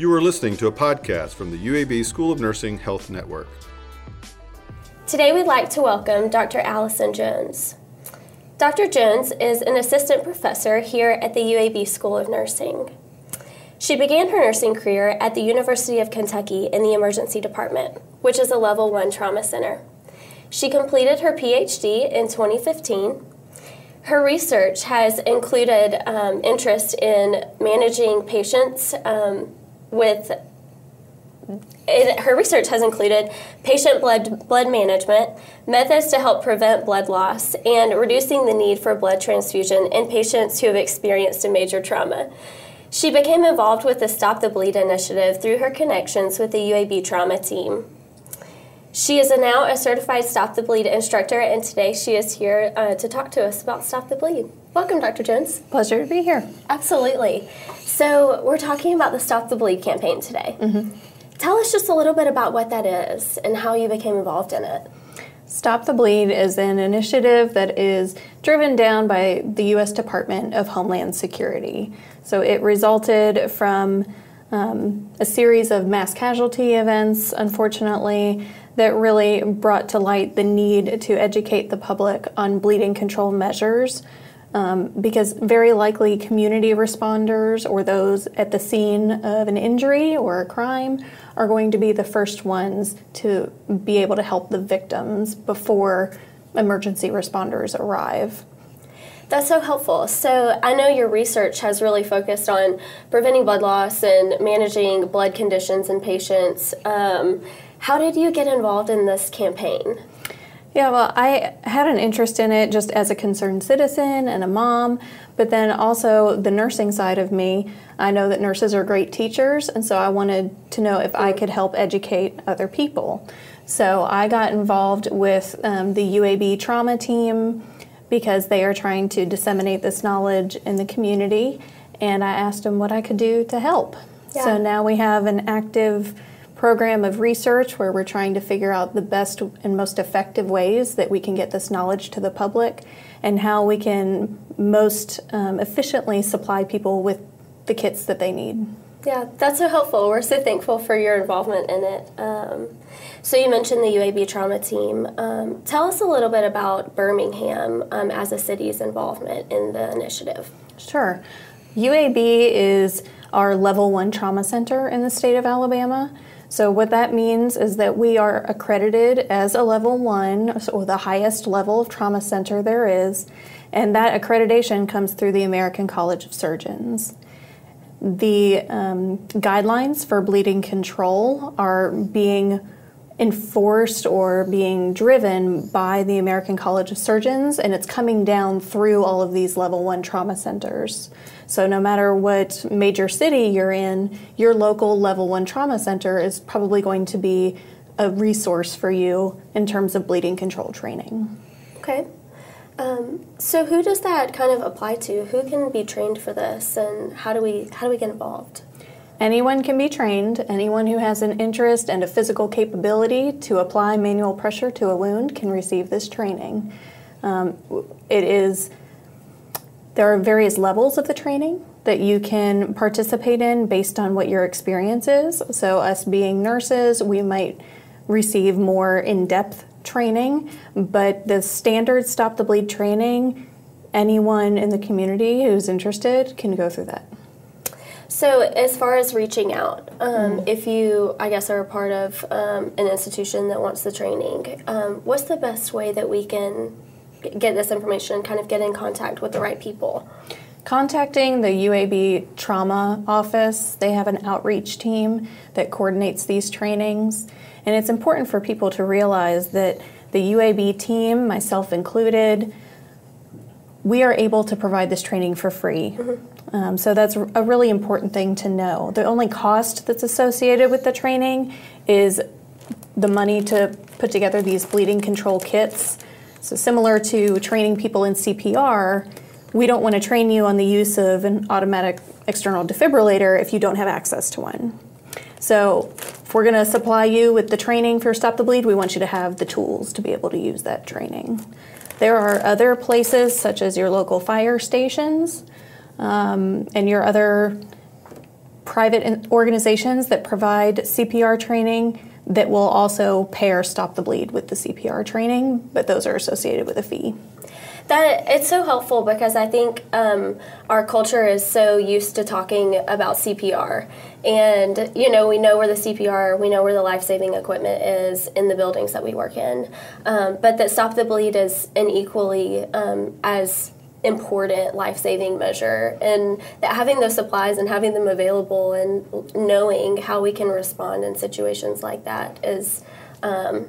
You are listening to a podcast from the UAB School of Nursing Health Network. Today we'd like to welcome Dr. Allison Jones. Dr. Jones is an assistant professor here at the UAB School of Nursing. She began her nursing career at the University of Kentucky in the emergency department, which is a level one trauma center. She completed her PhD in 2015 her research has included um, interest in managing patients um, with. It, her research has included patient blood blood management, methods to help prevent blood loss, and reducing the need for blood transfusion in patients who have experienced a major trauma. She became involved with the Stop the Bleed initiative through her connections with the UAB trauma team. She is a now a certified Stop the Bleed instructor, and today she is here uh, to talk to us about Stop the Bleed. Welcome, Dr. Jones. Pleasure to be here. Absolutely. So, we're talking about the Stop the Bleed campaign today. Mm-hmm. Tell us just a little bit about what that is and how you became involved in it. Stop the Bleed is an initiative that is driven down by the U.S. Department of Homeland Security. So, it resulted from um, a series of mass casualty events, unfortunately, that really brought to light the need to educate the public on bleeding control measures. Um, because very likely community responders or those at the scene of an injury or a crime are going to be the first ones to be able to help the victims before emergency responders arrive. That's so helpful. So, I know your research has really focused on preventing blood loss and managing blood conditions in patients. Um, how did you get involved in this campaign? Yeah, well, I had an interest in it just as a concerned citizen and a mom, but then also the nursing side of me. I know that nurses are great teachers, and so I wanted to know if I could help educate other people. So I got involved with um, the UAB trauma team because they are trying to disseminate this knowledge in the community, and I asked them what I could do to help. Yeah. So now we have an active program of research where we're trying to figure out the best and most effective ways that we can get this knowledge to the public and how we can most um, efficiently supply people with the kits that they need. Yeah, that's so helpful. We're so thankful for your involvement in it. Um, so, you mentioned the UAB trauma team. Um, tell us a little bit about Birmingham um, as a city's involvement in the initiative. Sure. UAB is our level one trauma center in the state of Alabama. So, what that means is that we are accredited as a level one, so the highest level of trauma center there is, and that accreditation comes through the American College of Surgeons. The um, guidelines for bleeding control are being enforced or being driven by the American College of Surgeons, and it's coming down through all of these level one trauma centers. So, no matter what major city you're in, your local level one trauma center is probably going to be a resource for you in terms of bleeding control training. Okay. Um, so, who does that kind of apply to? Who can be trained for this, and how do we how do we get involved? Anyone can be trained. Anyone who has an interest and a physical capability to apply manual pressure to a wound can receive this training. Um, it is there are various levels of the training that you can participate in based on what your experience is. So, us being nurses, we might receive more in depth training, but the standard Stop the Bleed training, anyone in the community who's interested can go through that. So, as far as reaching out, um, mm. if you, I guess, are a part of um, an institution that wants the training, um, what's the best way that we can get this information and kind of get in contact with the right people? Contacting the UAB Trauma Office, they have an outreach team that coordinates these trainings. And it's important for people to realize that the UAB team, myself included, we are able to provide this training for free. Mm-hmm. Um, so that's a really important thing to know. The only cost that's associated with the training is the money to put together these bleeding control kits so, similar to training people in CPR, we don't want to train you on the use of an automatic external defibrillator if you don't have access to one. So, if we're going to supply you with the training for Stop the Bleed, we want you to have the tools to be able to use that training. There are other places, such as your local fire stations um, and your other private organizations that provide CPR training that will also pair Stop the Bleed with the CPR training, but those are associated with a fee. That it's so helpful because I think um, our culture is so used to talking about CPR, and you know we know where the CPR, we know where the life saving equipment is in the buildings that we work in, um, but that stop the bleed is an equally um, as important life saving measure, and that having those supplies and having them available and knowing how we can respond in situations like that is um,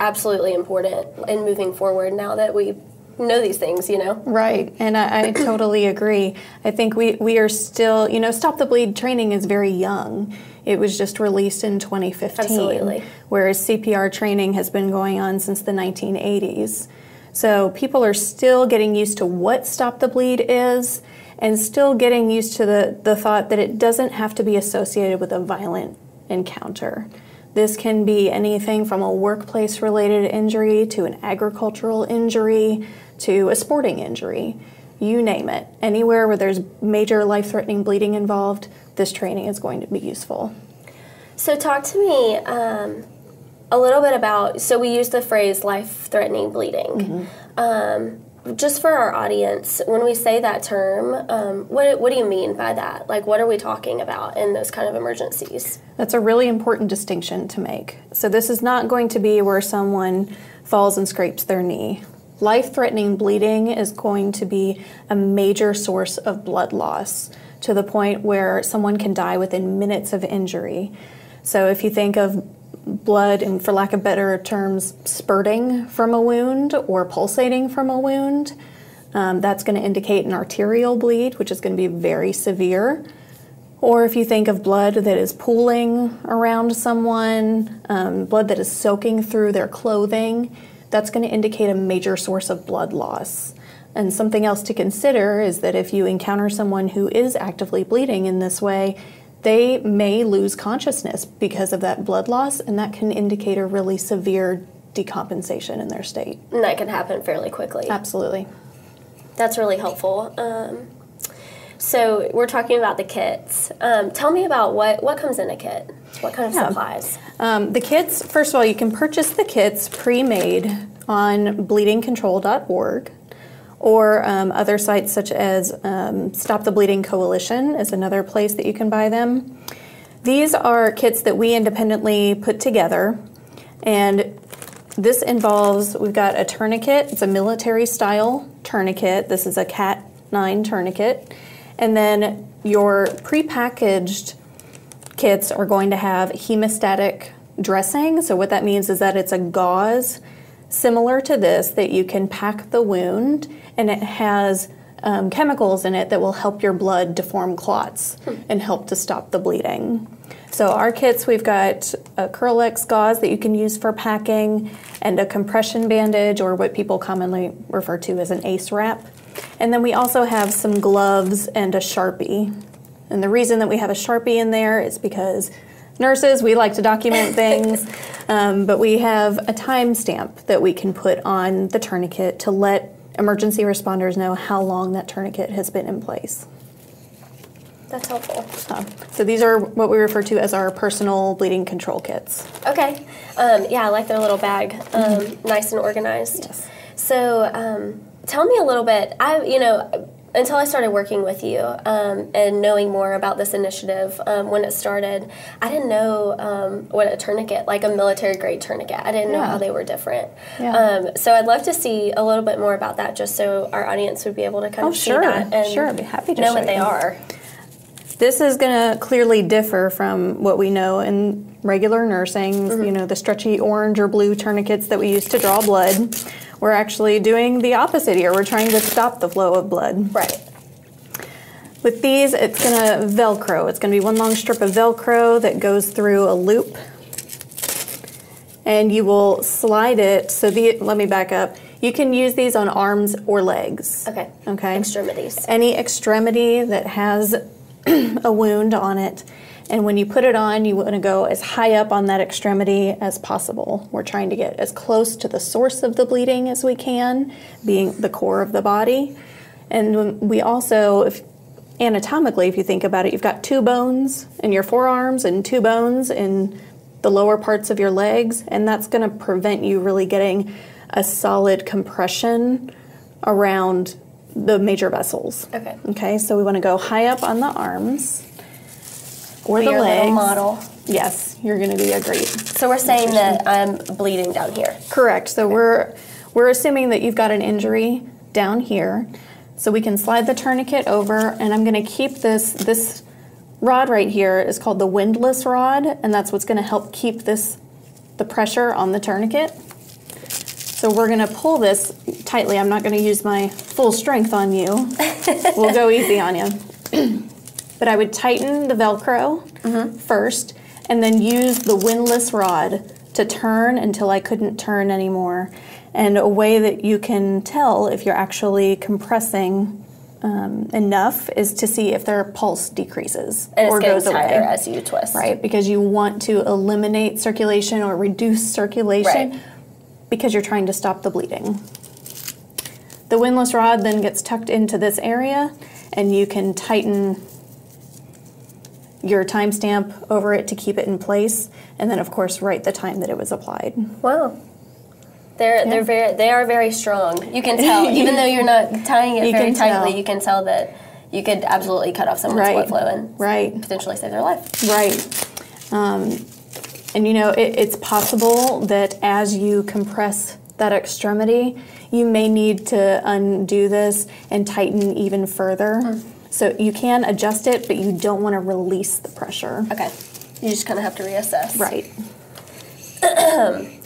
absolutely important in moving forward. Now that we know these things, you know? Right, and I, I totally agree. I think we, we are still, you know, Stop the Bleed training is very young. It was just released in 2015. Absolutely. Whereas CPR training has been going on since the 1980s. So people are still getting used to what Stop the Bleed is and still getting used to the, the thought that it doesn't have to be associated with a violent encounter. This can be anything from a workplace related injury to an agricultural injury to a sporting injury. You name it. Anywhere where there's major life threatening bleeding involved, this training is going to be useful. So, talk to me um, a little bit about. So, we use the phrase life threatening bleeding. Mm-hmm. Um, just for our audience, when we say that term, um, what, what do you mean by that? Like, what are we talking about in those kind of emergencies? That's a really important distinction to make. So, this is not going to be where someone falls and scrapes their knee life threatening bleeding is going to be a major source of blood loss to the point where someone can die within minutes of injury. So, if you think of blood, and for lack of better terms, spurting from a wound or pulsating from a wound, um, that's going to indicate an arterial bleed, which is going to be very severe. Or if you think of blood that is pooling around someone, um, blood that is soaking through their clothing, that's going to indicate a major source of blood loss. And something else to consider is that if you encounter someone who is actively bleeding in this way, they may lose consciousness because of that blood loss, and that can indicate a really severe decompensation in their state. And that can happen fairly quickly. Absolutely. That's really helpful. Um, so we're talking about the kits. Um, tell me about what what comes in a kit. What kind of yeah. supplies? Um, the kits. First of all, you can purchase the kits pre-made on bleedingcontrol.org or um, other sites such as um, Stop the Bleeding Coalition is another place that you can buy them. These are kits that we independently put together, and this involves we've got a tourniquet. It's a military style tourniquet. This is a Cat 9 tourniquet. And then your prepackaged kits are going to have hemostatic dressing. So, what that means is that it's a gauze similar to this that you can pack the wound, and it has um, chemicals in it that will help your blood to form clots hmm. and help to stop the bleeding. So, our kits, we've got a Kerlix gauze that you can use for packing, and a compression bandage, or what people commonly refer to as an ACE wrap. And then we also have some gloves and a Sharpie. And the reason that we have a Sharpie in there is because nurses, we like to document things, um, but we have a timestamp that we can put on the tourniquet to let emergency responders know how long that tourniquet has been in place. That's helpful. Uh, so these are what we refer to as our personal bleeding control kits. Okay. Um, yeah, I like their little bag. Um, mm-hmm. Nice and organized. Yes. So um, tell me a little bit. I, you know, until I started working with you um, and knowing more about this initiative um, when it started, I didn't know um, what a tourniquet, like a military grade tourniquet, I didn't know how they were different. Yeah. Um, so I'd love to see a little bit more about that just so our audience would be able to kind oh, of sure. see that and sure. I'd be happy to know what they are. This is going to clearly differ from what we know in regular nursing, mm-hmm. you know, the stretchy orange or blue tourniquets that we use to draw blood. We're actually doing the opposite here. We're trying to stop the flow of blood. Right. With these, it's going to Velcro. It's going to be one long strip of Velcro that goes through a loop. And you will slide it. So the, let me back up. You can use these on arms or legs. Okay. Okay. Extremities. Any extremity that has a wound on it. And when you put it on, you want to go as high up on that extremity as possible. We're trying to get as close to the source of the bleeding as we can, being the core of the body. And we also, if anatomically, if you think about it, you've got two bones in your forearms and two bones in the lower parts of your legs, and that's going to prevent you really getting a solid compression around the major vessels. Okay. Okay, so we want to go high up on the arms or the legs. model. Yes, you're going to be a great. So we're saying that I'm bleeding down here. Correct. So we're we're assuming that you've got an injury down here. So we can slide the tourniquet over, and I'm going to keep this this rod right here is called the windlass rod, and that's what's going to help keep this the pressure on the tourniquet. So we're going to pull this tightly. I'm not going to use my full strength on you. we'll go easy on you. but I would tighten the Velcro first, and then use the windlass rod to turn until I couldn't turn anymore. And a way that you can tell if you're actually compressing um, enough is to see if their pulse decreases And or goes away. as you twist. Right, because you want to eliminate circulation or reduce circulation Right. because you're trying to stop the bleeding. The windlass rod then gets tucked into this area, and you can tighten your timestamp over it to keep it in place, and then, of course, write the time that it was applied. Wow. They're they're very they are very strong. You can tell, even though you're not tying it You very tightly, tell. you can tell that you could absolutely cut off someone's Right. blood flow and Right. potentially save their life. Right. Um, and you know, it, it's possible that as you compress that extremity, you may need to undo this and tighten even further. So you can adjust it, but you don't want to release the pressure. Okay. You just kind of have to reassess. Right.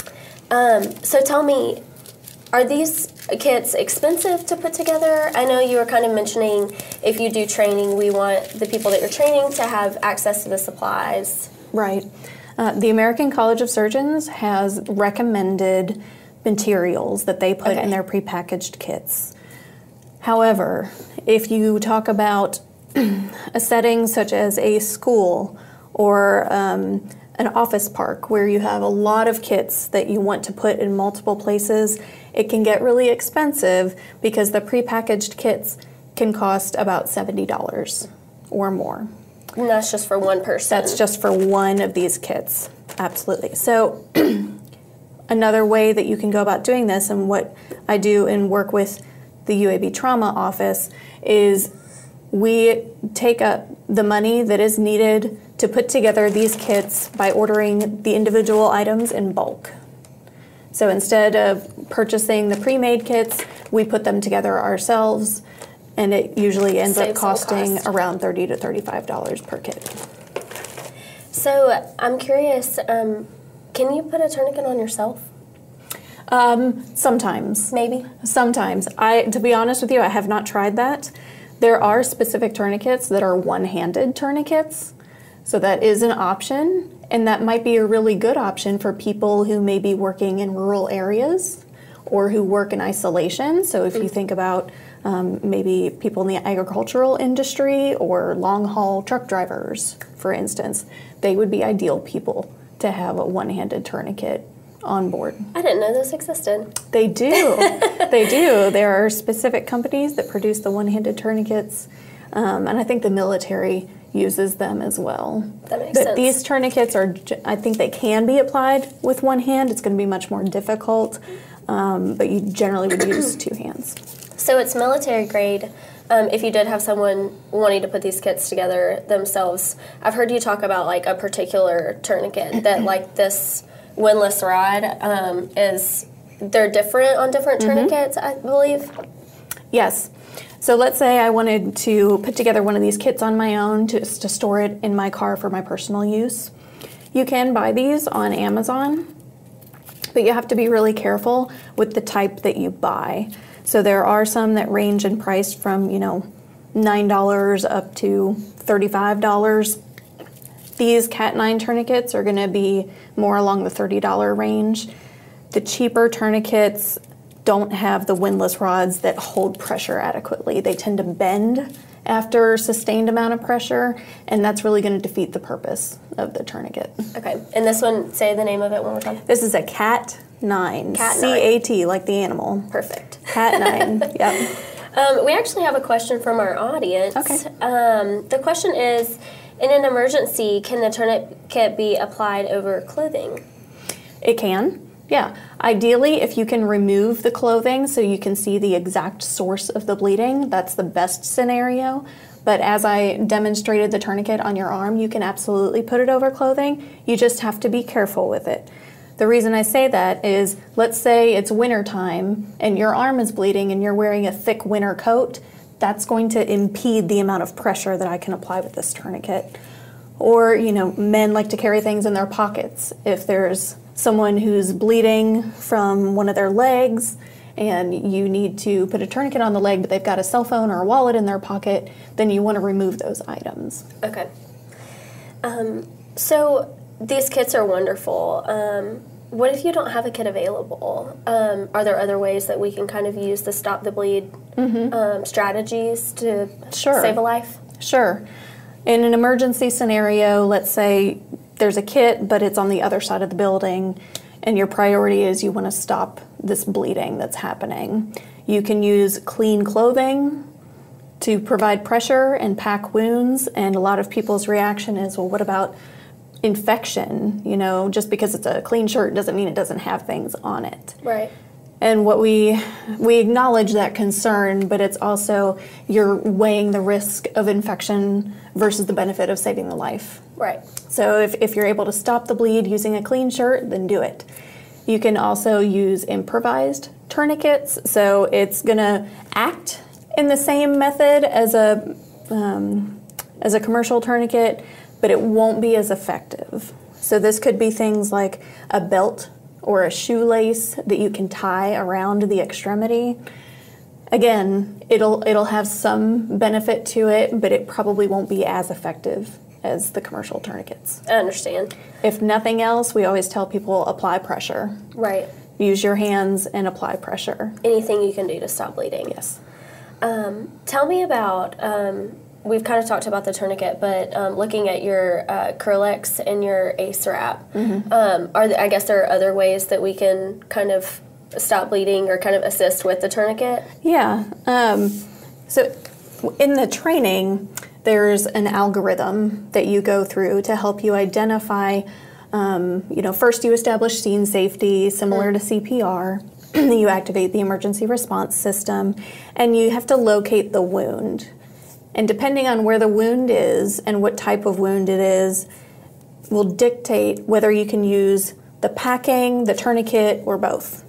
So tell me, are these kits expensive to put together? I know you were kind of mentioning if you do training, we want the people that you're training to have access to the supplies. Right. Uh, the American College of Surgeons has recommended materials that they put Okay. in their prepackaged kits. However, if you talk about a setting such as a school or um, an office park where you have a lot of kits that you want to put in multiple places, it can get really expensive because the prepackaged kits can cost about $70 or more. And that's just for one person. That's just for one of these kits. Absolutely. So, another way that you can go about doing this, and what I do and work with the UAB trauma office, is we take up the money that is needed to put together these kits by ordering the individual items in bulk. So instead of purchasing the pre-made kits, we put them together ourselves, and it usually ends up Saves costing cost. around 30 to thirty-five dollars per kit. So I'm curious, um, can you put a tourniquet on yourself? Sometimes, Maybe. sometimes. I, to be honest with you, I have not tried that. There are specific tourniquets that are one-handed tourniquets, so that is an option, and that might be a really good option for people who may be working in rural areas or who work in isolation. So if you think about um, maybe people in the agricultural industry or long-haul truck drivers, for instance, they would be ideal people to have a one-handed tourniquet on board. I didn't know those existed. They do. they do. There are specific companies that produce the one-handed tourniquets, um, and I think the military uses them as well. That makes but sense. these tourniquets are. I think they can be applied with one hand. It's going to be much more difficult, um, but you generally would use two hands. So it's military grade. Um, if you did have someone wanting to put these kits together themselves, I've heard you talk about like a particular tourniquet that like this windlass rod um, is. They're different on different tourniquets, I believe. Yes. So let's say I wanted to put together one of these kits on my own to, to store it in my car for my personal use. You can buy these on Amazon, but you have to be really careful with the type that you buy. So there are some that range in price from, you know, $9 up to $35. These Cat 9 tourniquets are going to be more along the $30 range. The cheaper tourniquets don't have the windlass rods that hold pressure adequately. They tend to bend after a sustained amount of pressure, and that's really going to defeat the purpose of the tourniquet. Okay, and this one, say the name of it one more time. This is a Cat 9, Cat 9. C A T, like the animal. Perfect. Cat 9, yep. Um, we actually have a question from our audience. Okay. Um, the question is In an emergency, can the tourniquet be applied over clothing? It can. Yeah. Ideally, if you can remove the clothing so you can see the exact source of the bleeding, that's the best scenario. But as I demonstrated the tourniquet on your arm, you can absolutely put it over clothing. You just have to be careful with it. The reason I say that is let's say it's winter time and your arm is bleeding and you're wearing a thick winter coat, that's going to impede the amount of pressure that I can apply with this tourniquet. Or, you know, men like to carry things in their pockets. If there's someone who's bleeding from one of their legs and you need to put a tourniquet on the leg, but they've got a cell phone or a wallet in their pocket, then you want to remove those items. Okay. Um, so these kits are wonderful. Um, what if you don't have a kit available? Um, are there other ways that we can kind of use the stop the bleed um, strategies to Mm-hmm. Sure. save a life? Sure. In an emergency scenario, let's say there's a kit, but it's on the other side of the building, and your priority is you want to stop this bleeding that's happening. You can use clean clothing to provide pressure and pack wounds, and a lot of people's reaction is, well, what about infection? You know, just because it's a clean shirt doesn't mean it doesn't have things on it. Right. And what we we acknowledge that concern, but it's also you're weighing the risk of infection versus the benefit of saving the life. Right. So if, if you're able to stop the bleed using a clean shirt, then do it. You can also use improvised tourniquets. So it's gonna act in the same method as a um, as a commercial tourniquet, but it won't be as effective. So this could be things like a belt or a shoelace that you can tie around the extremity. Again, it'll it'll have some benefit to it, but it probably won't be as effective as the commercial tourniquets. I understand. If nothing else, we always tell people apply pressure. Right. Use your hands and apply pressure. Anything you can do to stop bleeding. Yes. Um, tell me about. Um, we've kind of talked about the tourniquet, but um, looking at your uh, Kerlix and your Ace wrap, um, are there, I guess there are other ways that we can kind of stop bleeding or kind of assist with the tourniquet. Yeah. Um, so in the training, there's an algorithm that you go through to help you identify. Um, you know, first you establish scene safety, similar to CPR. Then you activate the emergency response system, and you have to locate the wound. And depending on where the wound is and what type of wound it is, will dictate whether you can use the packing, the tourniquet, or both.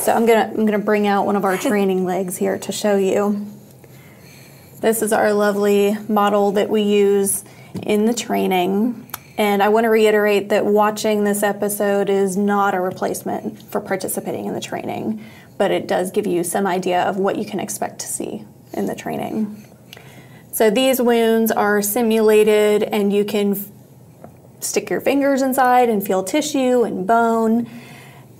So I'm gonna I'm gonna bring out one of our training legs here to show you. This is our lovely model that we use in the training. And I want to reiterate that watching this episode is not a replacement for participating in the training, but it does give you some idea of what you can expect to see in the training. So these wounds are simulated, and you can f- stick your fingers inside and feel tissue and bone.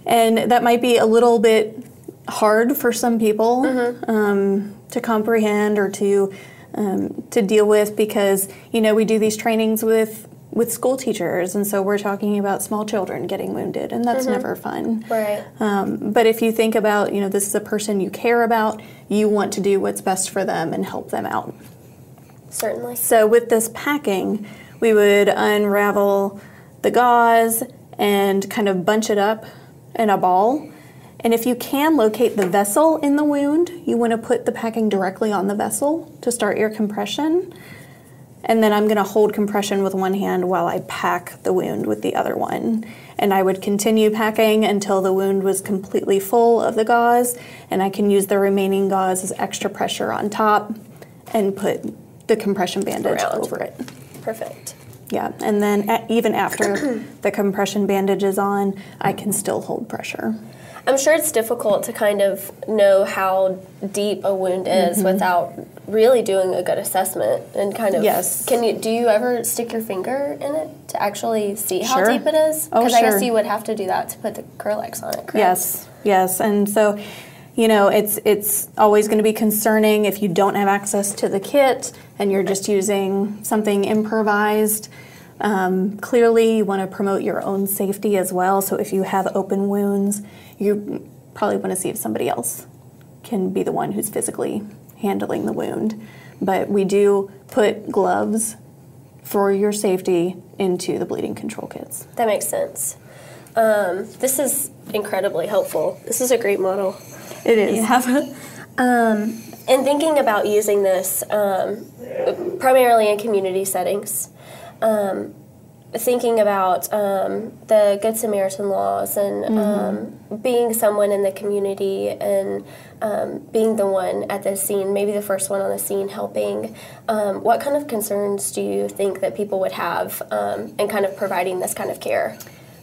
And that might be a little bit hard for some people um, to comprehend or to um, to deal with because you know we do these trainings with with school teachers, and so we're talking about small children getting wounded, and that's never fun. Right. Um, but if you think about, you know, this is a person you care about, you want to do what's best for them and help them out. Certainly. So with this packing, we would unravel the gauze and kind of bunch it up in a ball. And if you can locate the vessel in the wound, you want to put the packing directly on the vessel to start your compression. And then I'm going to hold compression with one hand while I pack the wound with the other one. And I would continue packing until the wound was completely full of the gauze, and I can use the remaining gauze as extra pressure on top and put the compression bandage Around. over it. Perfect. Yeah, and then even after the compression bandage is on, I can still hold pressure. I'm sure it's difficult to kind of know how deep a wound is Mm-hmm. without really doing a good assessment and kind of Yes. Can you do you ever stick your finger in it to actually see how Sure. deep it is? Oh, I sure. guess you would have to do that to put the Kerlix on it. Correct? Yes, yes, and so, you know, it's it's always going to be concerning if you don't have access to the kit and you're just using something improvised. Um, clearly, you want to promote your own safety as well. So if you have open wounds, you probably want to see if somebody else can be the one who's physically handling the wound. But we do put gloves for your safety into the bleeding control kits. That makes sense. Um, this is incredibly helpful. This is a great model. It is. Yeah. um, and thinking about using this um, primarily in community settings, um, thinking about um, the Good Samaritan laws and um, mm-hmm. being someone in the community and um, being the one at the scene, maybe the first one on the scene helping, um, what kind of concerns do you think that people would have um, in kind of providing this kind of care?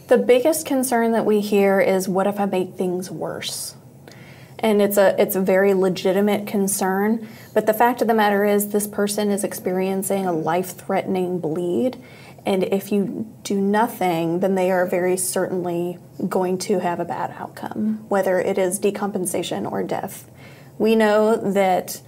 The biggest concern that we hear is what if I make things worse? And it's a it's a very legitimate concern, but the fact of the matter is this person is experiencing a life-threatening bleed and if you do nothing, then they are very certainly going to have a bad outcome, whether it is decompensation or death. We know that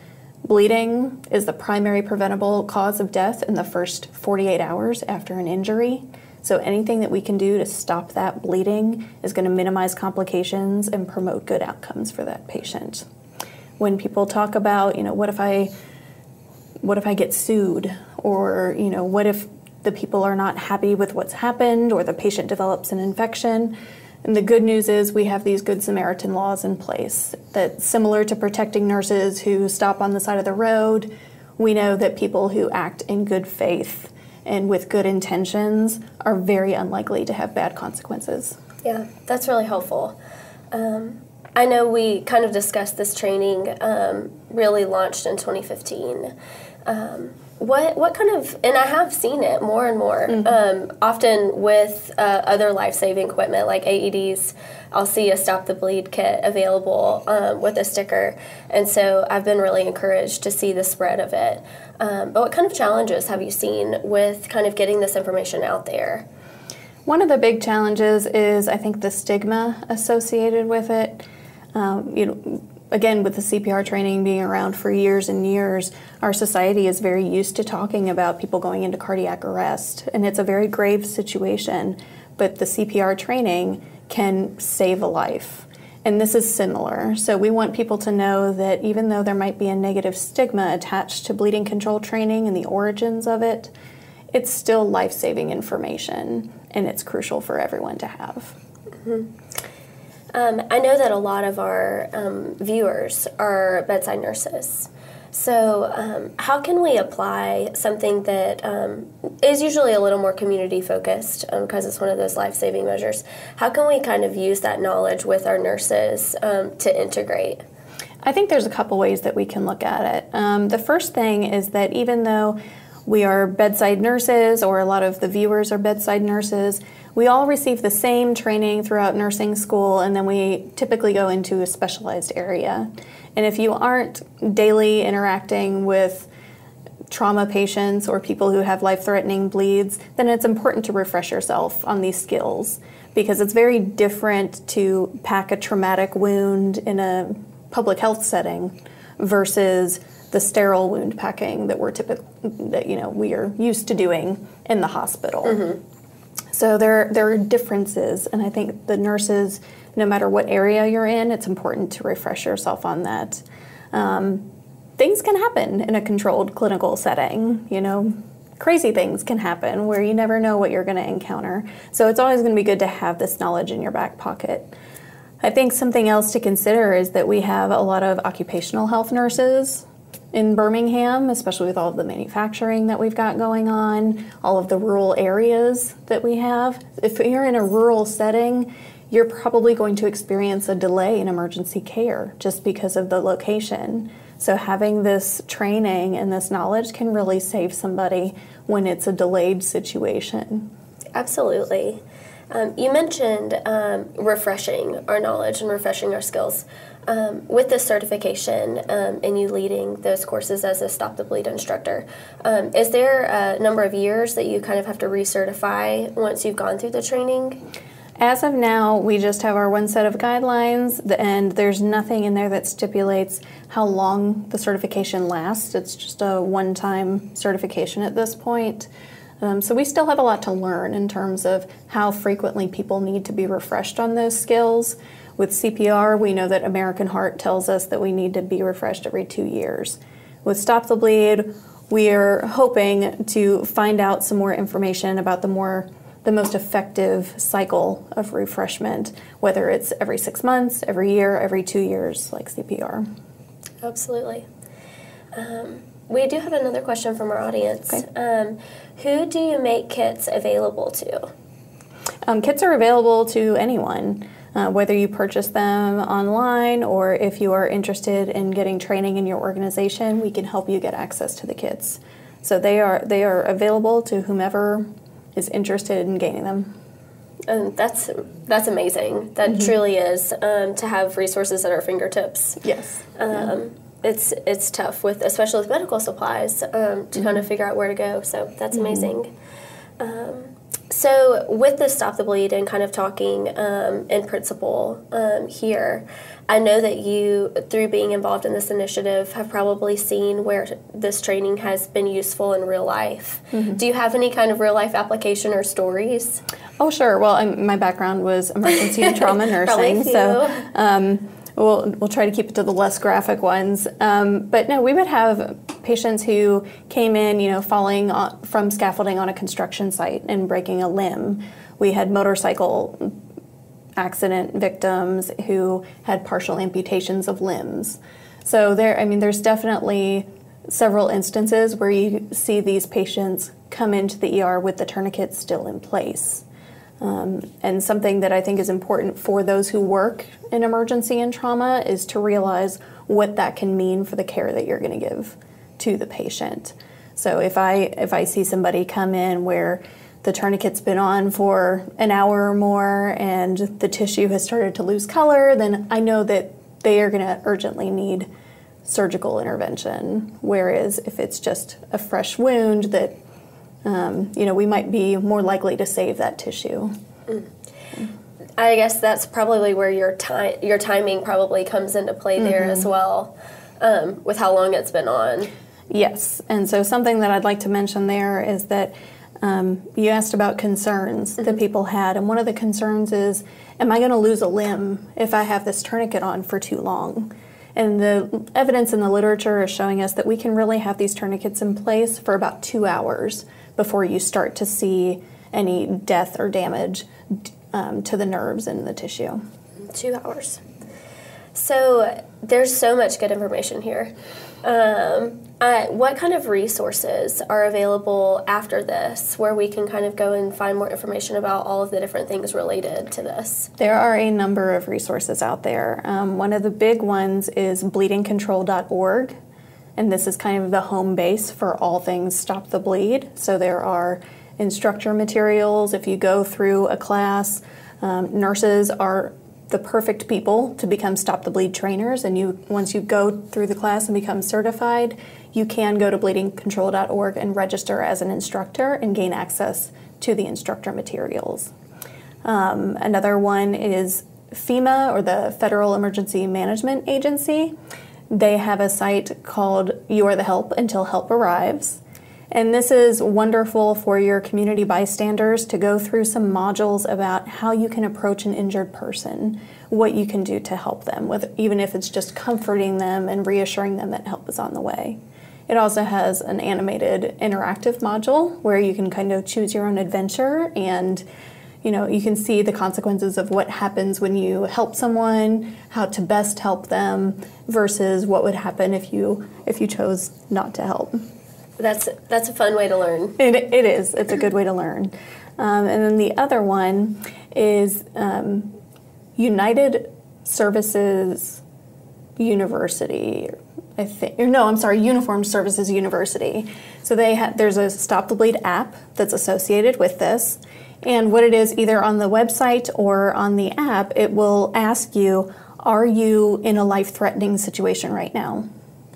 bleeding is the primary preventable cause of death in the first 48 hours after an injury. So anything that we can do to stop that bleeding is going to minimize complications and promote good outcomes for that patient. When people talk about, you know, what if I what if I get sued or, you know, what if the people are not happy with what's happened or the patient develops an infection. And the good news is we have these Good Samaritan laws in place that, similar to protecting nurses who stop on the side of the road, we know that people who act in good faith and with good intentions are very unlikely to have bad consequences. Yeah, that's really helpful. Um, I know we kind of discussed this training um, really launched in 2015. Um, what what kind of and I have seen it more and more mm-hmm. um, often with uh, other life saving equipment like AEDs. I'll see a stop the bleed kit available um, with a sticker, and so I've been really encouraged to see the spread of it. Um, but what kind of challenges have you seen with kind of getting this information out there? One of the big challenges is I think the stigma associated with it. Um, you know, again, with the CPR training being around for years and years, our society is very used to talking about people going into cardiac arrest, and it's a very grave situation. But the CPR training can save a life. And this is similar. So, we want people to know that even though there might be a negative stigma attached to bleeding control training and the origins of it, it's still life saving information and it's crucial for everyone to have. Mm-hmm. Um, I know that a lot of our um, viewers are bedside nurses. So, um, how can we apply something that um, is usually a little more community focused because um, it's one of those life saving measures? How can we kind of use that knowledge with our nurses um, to integrate? I think there's a couple ways that we can look at it. the first thing is that even though we are bedside nurses, or a lot of the viewers are bedside nurses, we all receive the same training throughout nursing school, and then we typically go into a specialized area. And if you aren't daily interacting with trauma patients or people who have life threatening bleeds, then it's important to refresh yourself on these skills because it's very different to pack a traumatic wound in a public health setting versus the sterile wound packing that we're typically that you know we are used to doing in the hospital. Mm-hmm. So there, there are differences, and I think the nurses, no matter what area you're in, it's important to refresh yourself on that. Um, things can happen in a controlled clinical setting, you know, crazy things can happen where you never know what you're going to encounter. So it's always going to be good to have this knowledge in your back pocket. I think something else to consider is that we have a lot of occupational health nurses in Birmingham, especially with all of the manufacturing that we've got going on, all of the rural areas that we have. If you're in a rural setting, you're probably going to experience a delay in emergency care just because of the location. So, having this training and this knowledge can really save somebody when it's a delayed situation. Absolutely. Um, you mentioned um, refreshing our knowledge and refreshing our skills. Um, with this certification um, and you leading those courses as a Stop the Bleed instructor, um, is there a number of years that you kind of have to recertify once you've gone through the training? As of now, we just have our one set of guidelines, and there's nothing in there that stipulates how long the certification lasts. It's just a one time certification at this point. Um, so we still have a lot to learn in terms of how frequently people need to be refreshed on those skills. With CPR, we know that American Heart tells us that we need to be refreshed every two years. With Stop the Bleed, we are hoping to find out some more information about the more the most effective cycle of refreshment, whether it's every six months, every year, every two years, like CPR. Absolutely. Um, we do have another question from our audience. Okay. Um, who do you make kits available to? Um, kits are available to anyone, uh, whether you purchase them online or if you are interested in getting training in your organization, we can help you get access to the kits. So they are they are available to whomever is interested in gaining them. And that's that's amazing. That truly is um, to have resources at our fingertips. Yes. Um, It's it's tough with especially with medical supplies um, to kind of figure out where to go. So that's amazing. Um, so with the stop the bleed and kind of talking um, in principle um, here, I know that you through being involved in this initiative have probably seen where this training has been useful in real life. Do you have any kind of real life application or stories? Oh, sure. Well, um, my background was emergency and trauma nursing, so um, we'll we'll try to keep it to the less graphic ones. Um, but no, we would have patients who came in, you know, falling from scaffolding on a construction site and breaking a limb. We had motorcycle accident victims who had partial amputations of limbs. So there, I mean, there's definitely several instances where you see these patients come into the ER with the tourniquet still in place. Um, and something that I think is important for those who work in emergency and trauma is to realize what that can mean for the care that you're going to give to the patient. So if I if I see somebody come in where the tourniquet's been on for an hour or more and the tissue has started to lose color, then I know that they are going to urgently need surgical intervention. Whereas if it's just a fresh wound that um, you know, we might be more likely to save that tissue. I guess that's probably where your time your timing probably comes into play there as well, um, with how long it's been on. Yes, and so something that I'd like to mention there is that um, you asked about concerns that people had, and one of the concerns is, am I going to lose a limb if I have this tourniquet on for too long? And the evidence in the literature is showing us that we can really have these tourniquets in place for about two hours before you start to see any death or damage um, to the nerves and the tissue. Two hours. So there's so much good information here. Um, uh, what kind of resources are available after this where we can kind of go and find more information about all of the different things related to this? There are a number of resources out there. Um, one of the big ones is bleedingcontrol.org, and this is kind of the home base for all things Stop the Bleed. So there are instructor materials. If you go through a class, um, nurses are the perfect people to become Stop the Bleed trainers. And you, once you go through the class and become certified, you can go to bleedingcontrol.org and register as an instructor and gain access to the instructor materials. Um, another one is FEMA or the Federal Emergency Management Agency. They have a site called You Are the Help Until Help Arrives. And this is wonderful for your community bystanders to go through some modules about how you can approach an injured person, what you can do to help them, with, even if it's just comforting them and reassuring them that help is on the way. It also has an animated interactive module where you can kind of choose your own adventure and you know you can see the consequences of what happens when you help someone how to best help them versus what would happen if you if you chose not to help That's that's a fun way to learn. it, it is it's a good way to learn um, and then the other one is um, united services university I think no, I'm sorry, Uniformed Services University. So they ha- there's a Stop the Bleed app that's associated with this, and what it is, either on the website or on the app, it will ask you, "Are you in a life-threatening situation right now?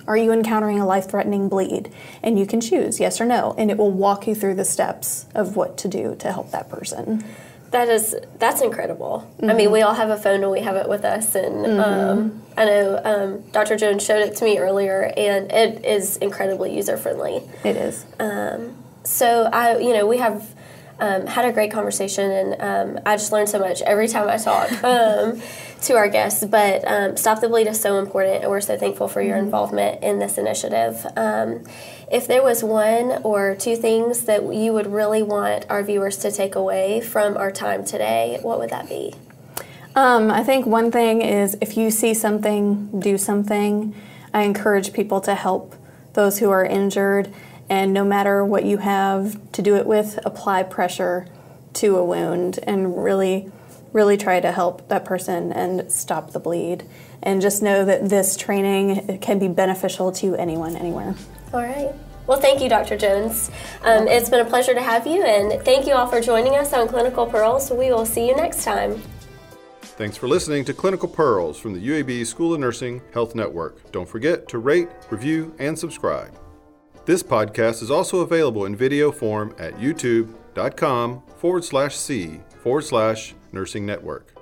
Are you encountering a life-threatening bleed?" And you can choose yes or no, and it will walk you through the steps of what to do to help that person. That is that's incredible. I mean, we all have a phone and we have it with us, and um, I know um, Dr. Jones showed it to me earlier, and it is incredibly user friendly. It is. Um, so I, you know, we have um, had a great conversation, and um, I just learned so much every time I talk um, to our guests. But um, Stop the Bleed is so important, and we're so thankful for your involvement in this initiative. Um, if there was one or two things that you would really want our viewers to take away from our time today, what would that be? Um, I think one thing is if you see something, do something. I encourage people to help those who are injured, and no matter what you have to do it with, apply pressure to a wound and really, really try to help that person and stop the bleed. And just know that this training can be beneficial to anyone, anywhere. All right. Well, thank you, Dr. Jones. Um, it's been a pleasure to have you, and thank you all for joining us on Clinical Pearls. We will see you next time. Thanks for listening to Clinical Pearls from the UAB School of Nursing Health Network. Don't forget to rate, review, and subscribe. This podcast is also available in video form at youtube.com forward slash C forward slash nursing network.